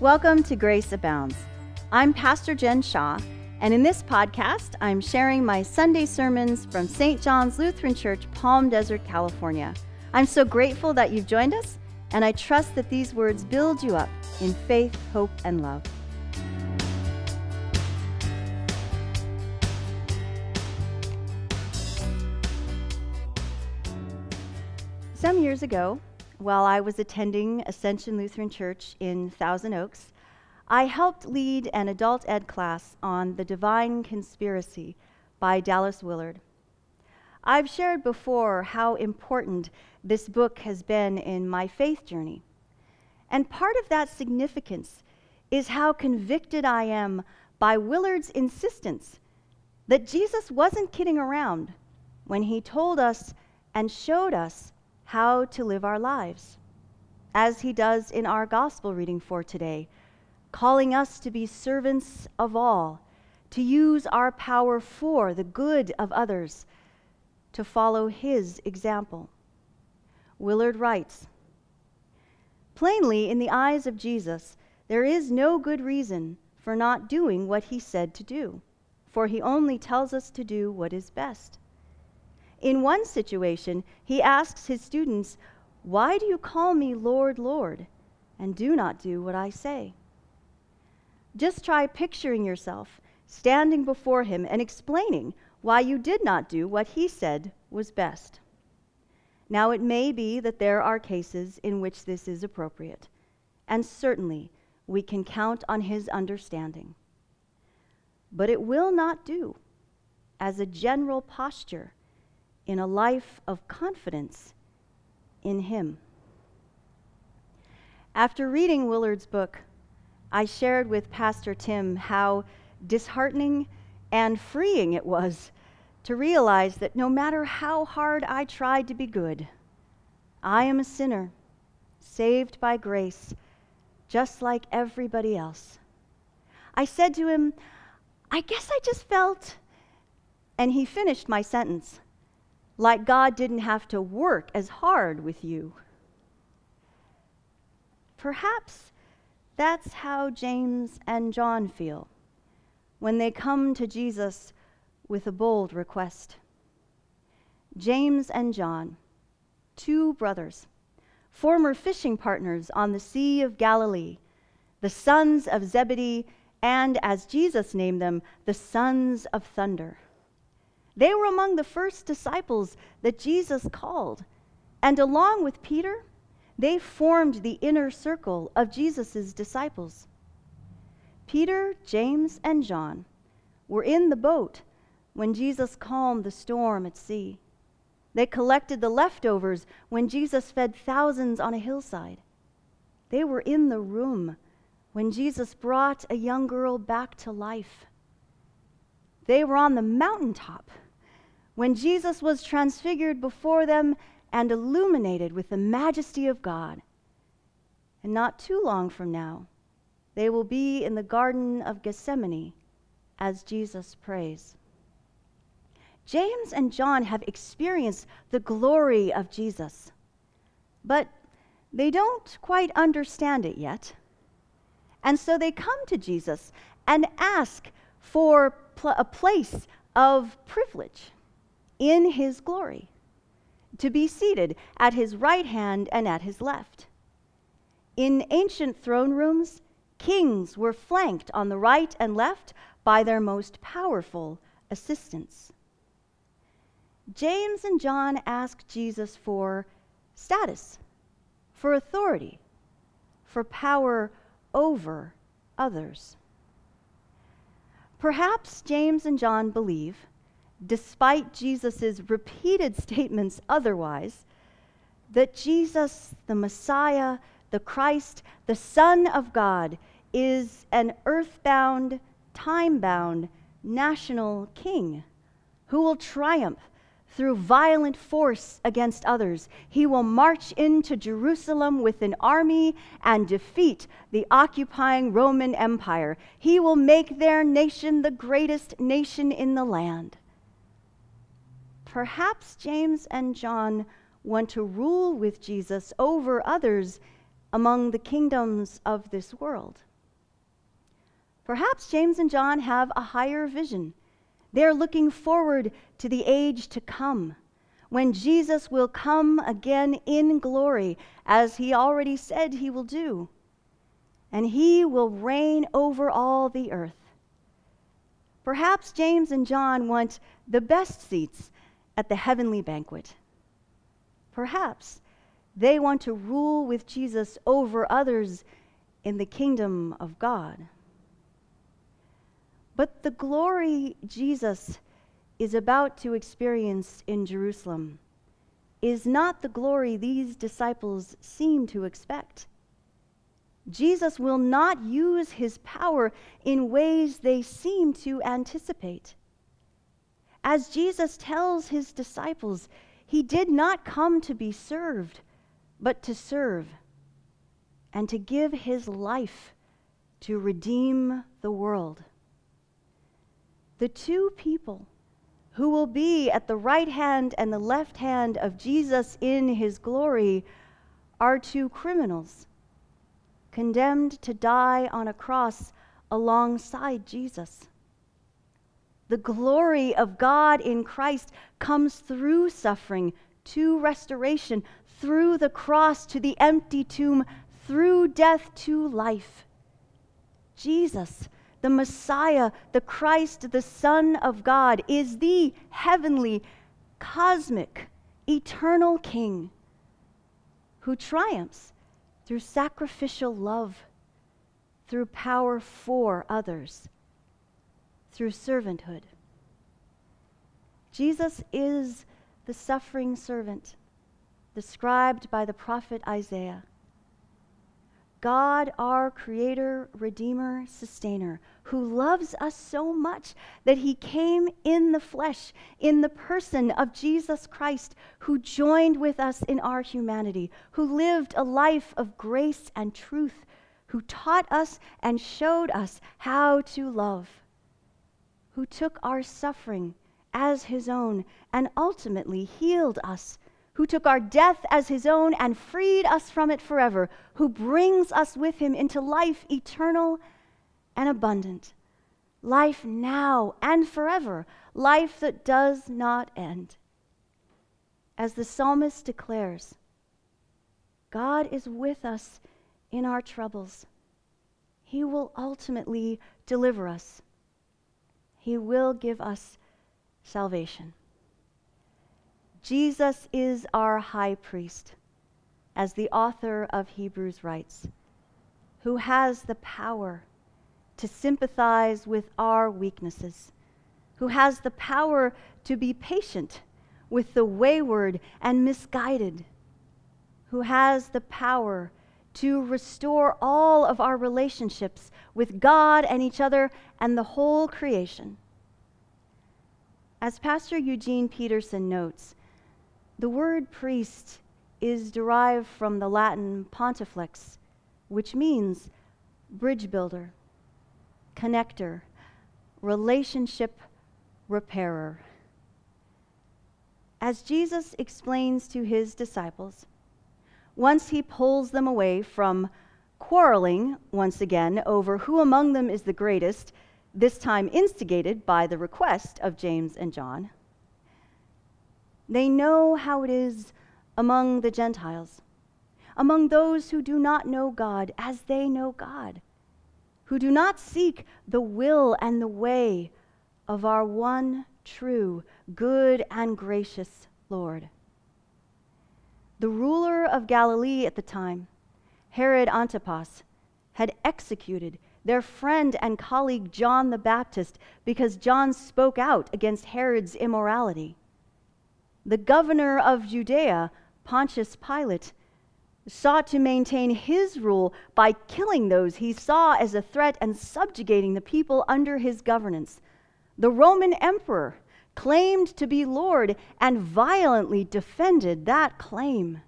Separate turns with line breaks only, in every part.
Welcome to Grace Abounds. I'm Pastor Jen Shaw, and in this podcast, I'm sharing my Sunday sermons from St. John's Lutheran Church, Palm Desert, California. I'm so grateful that you've joined us, and I trust that these words build you up in faith, hope, and love. Some years ago, while I was attending Ascension Lutheran Church in Thousand Oaks, I helped lead an adult ed class on The Divine Conspiracy by Dallas Willard. I've shared before how important this book has been in my faith journey. And part of that significance is how convicted I am by Willard's insistence that Jesus wasn't kidding around when he told us and showed us how to live our lives, as he does in our gospel reading for today, calling us to be servants of all, to use our power for the good of others, to follow his example. Willard writes Plainly, in the eyes of Jesus, there is no good reason for not doing what he said to do, for he only tells us to do what is best. In one situation, he asks his students, Why do you call me Lord, Lord, and do not do what I say? Just try picturing yourself standing before him and explaining why you did not do what he said was best. Now, it may be that there are cases in which this is appropriate, and certainly we can count on his understanding. But it will not do as a general posture in a life of confidence in Him. After reading Willard's book, I shared with Pastor Tim how disheartening and freeing it was to realize that no matter how hard I tried to be good, I am a sinner, saved by grace, just like everybody else. I said to him, I guess I just felt, and he finished my sentence like God didn't have to work as hard with you. Perhaps that's how James and John feel when they come to Jesus with a bold request. James and John, two brothers, former fishing partners on the Sea of Galilee, the sons of Zebedee, and as Jesus named them, the sons of thunder. They were among the first disciples that Jesus called. And along with Peter, they formed the inner circle of Jesus' disciples. Peter, James, and John were in the boat when Jesus calmed the storm at sea. They collected the leftovers when Jesus fed thousands on a hillside. They were in the room when Jesus brought a young girl back to life. They were on the mountaintop when Jesus was transfigured before them and illuminated with the majesty of God. And not too long from now, they will be in the Garden of Gethsemane as Jesus prays. James and John have experienced the glory of Jesus, but they don't quite understand it yet. And so they come to Jesus and ask for pl- a place of privilege in his glory, to be seated at his right hand and at his left. In ancient throne rooms, kings were flanked on the right and left by their most powerful assistants. James and John ask Jesus for status, for authority, for power over others. Perhaps James and John believe despite Jesus' repeated statements otherwise, that Jesus, the Messiah, the Christ, the Son of God, is an earthbound, time bound, national king who will triumph through violent force against others. He will march into Jerusalem with an army and defeat the occupying Roman Empire. He will make their nation the greatest nation in the land. Perhaps James and John want to rule with Jesus over others among the kingdoms of this world. Perhaps James and John have a higher vision. They're looking forward to the age to come when Jesus will come again in glory, as he already said he will do. And he will reign over all the earth. Perhaps James and John want the best seats at the heavenly banquet. Perhaps they want to rule with Jesus over others in the kingdom of God. But the glory Jesus is about to experience in Jerusalem is not the glory these disciples seem to expect. Jesus will not use his power in ways they seem to anticipate. As Jesus tells his disciples, he did not come to be served, but to serve, and to give his life to redeem the world. The two people who will be at the right hand and the left hand of Jesus in his glory, are two criminals condemned to die on a cross alongside Jesus. The glory of God in Christ comes through suffering to restoration, through the cross to the empty tomb, through death to life. Jesus the Messiah, the Christ, the Son of God, is the heavenly, cosmic, eternal King who triumphs through sacrificial love, through power for others, through servanthood. Jesus is the suffering servant described by the prophet Isaiah. God, our Creator, Redeemer, Sustainer, who loves us so much that He came in the flesh, in the person of Jesus Christ, who joined with us in our humanity, who lived a life of grace and truth, who taught us and showed us how to love, who took our suffering as His own and ultimately healed us who took our death as his own and freed us from it forever, who brings us with him into life eternal and abundant, life now and forever, life that does not end. As the psalmist declares, God is with us in our troubles. He will ultimately deliver us. He will give us salvation. Jesus is our high priest, as the author of Hebrews writes, who has the power to sympathize with our weaknesses, who has the power to be patient with the wayward and misguided, who has the power to restore all of our relationships with God and each other and the whole creation. As Pastor Eugene Peterson notes, the word priest is derived from the Latin pontifex, which means bridge builder, connector, relationship repairer. As Jesus explains to his disciples, once he pulls them away from quarreling once again over who among them is the greatest, this time instigated by the request of James and John. They know how it is among the Gentiles, among those who do not know God as they know God, who do not seek the will and the way of our one true, good, and gracious Lord. The ruler of Galilee at the time, Herod Antipas, had executed their friend and colleague John the Baptist because John spoke out against Herod's immorality. The governor of Judea, Pontius Pilate, sought to maintain his rule by killing those he saw as a threat and subjugating the people under his governance. The Roman emperor claimed to be Lord and violently defended that claim.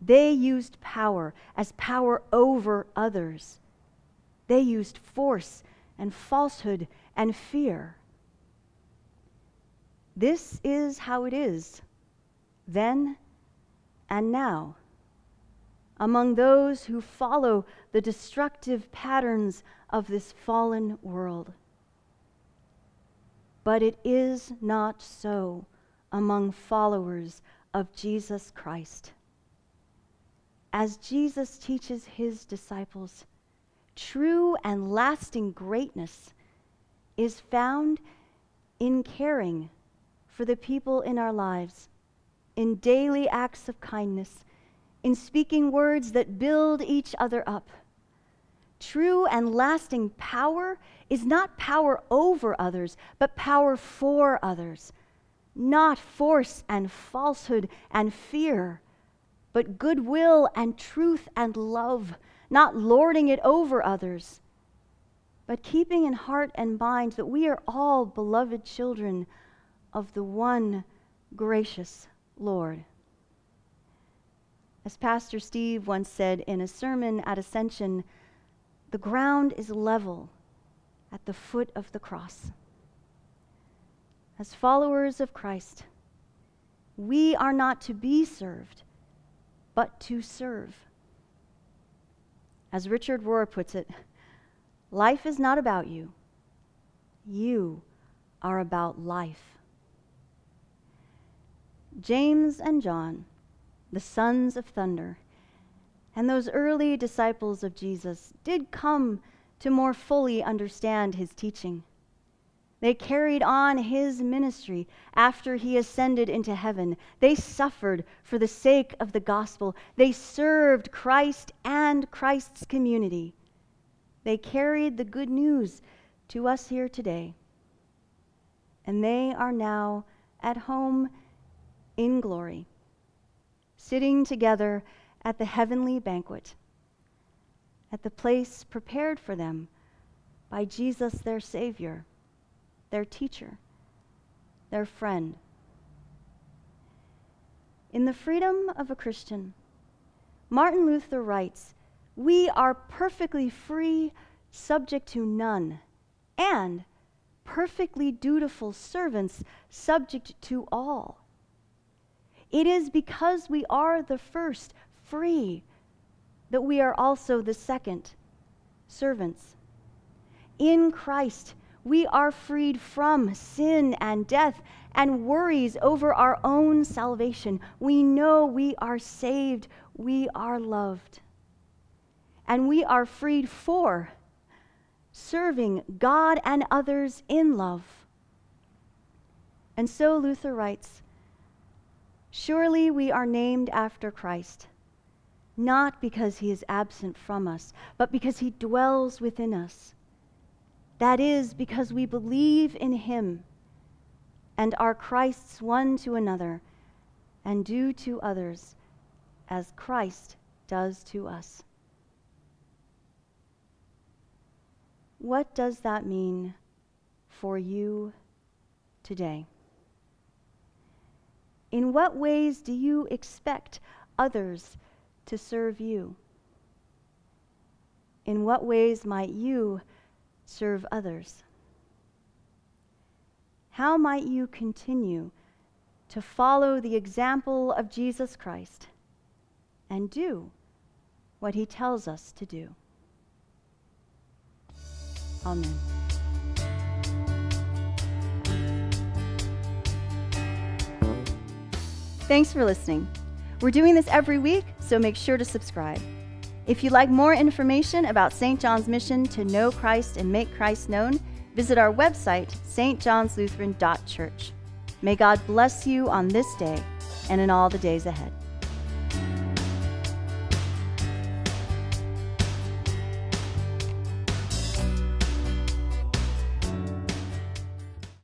They used power as power over others. They used force and falsehood and fear. This is how it is, then and now, among those who follow the destructive patterns of this fallen world. But it is not so among followers of Jesus Christ. As Jesus teaches his disciples, true and lasting greatness is found in caring for the people in our lives, in daily acts of kindness, in speaking words that build each other up. True and lasting power is not power over others, but power for others. Not force and falsehood and fear, but goodwill and truth and love, not lording it over others, but keeping in heart and mind that we are all beloved children of the one gracious Lord. As Pastor Steve once said in a sermon at Ascension, the ground is level at the foot of the cross. As followers of Christ, we are not to be served, but to serve. As Richard Rohr puts it, life is not about you, you are about life. James and John the sons of thunder. And those early disciples of Jesus did come to more fully understand his teaching. They carried on his ministry after he ascended into heaven. They suffered for the sake of the gospel. They served Christ and Christ's community. They carried the good news to us here today. And they are now at home in glory sitting together at the heavenly banquet, at the place prepared for them by Jesus, their Savior, their teacher, their friend. In The Freedom of a Christian, Martin Luther writes, We are perfectly free, subject to none, and perfectly dutiful servants, subject to all. It is because we are the first, free, that we are also the second, servants. In Christ, we are freed from sin and death and worries over our own salvation. We know we are saved, we are loved. And we are freed for serving God and others in love. And so Luther writes Surely we are named after Christ, not because he is absent from us, but because he dwells within us. That is, because we believe in him and are Christ's one to another and do to others as Christ does to us. What does that mean for you today? In what ways do you expect others to serve you? In what ways might you serve others? How might you continue to follow the example of Jesus Christ and do what he tells us to do? Amen. Thanks for listening. We're doing this every week, so make sure to subscribe. If you'd like more information about St. John's mission to know Christ and make Christ known, visit our website, stjohnslutheran.church. May God bless you on this day and in all the days ahead.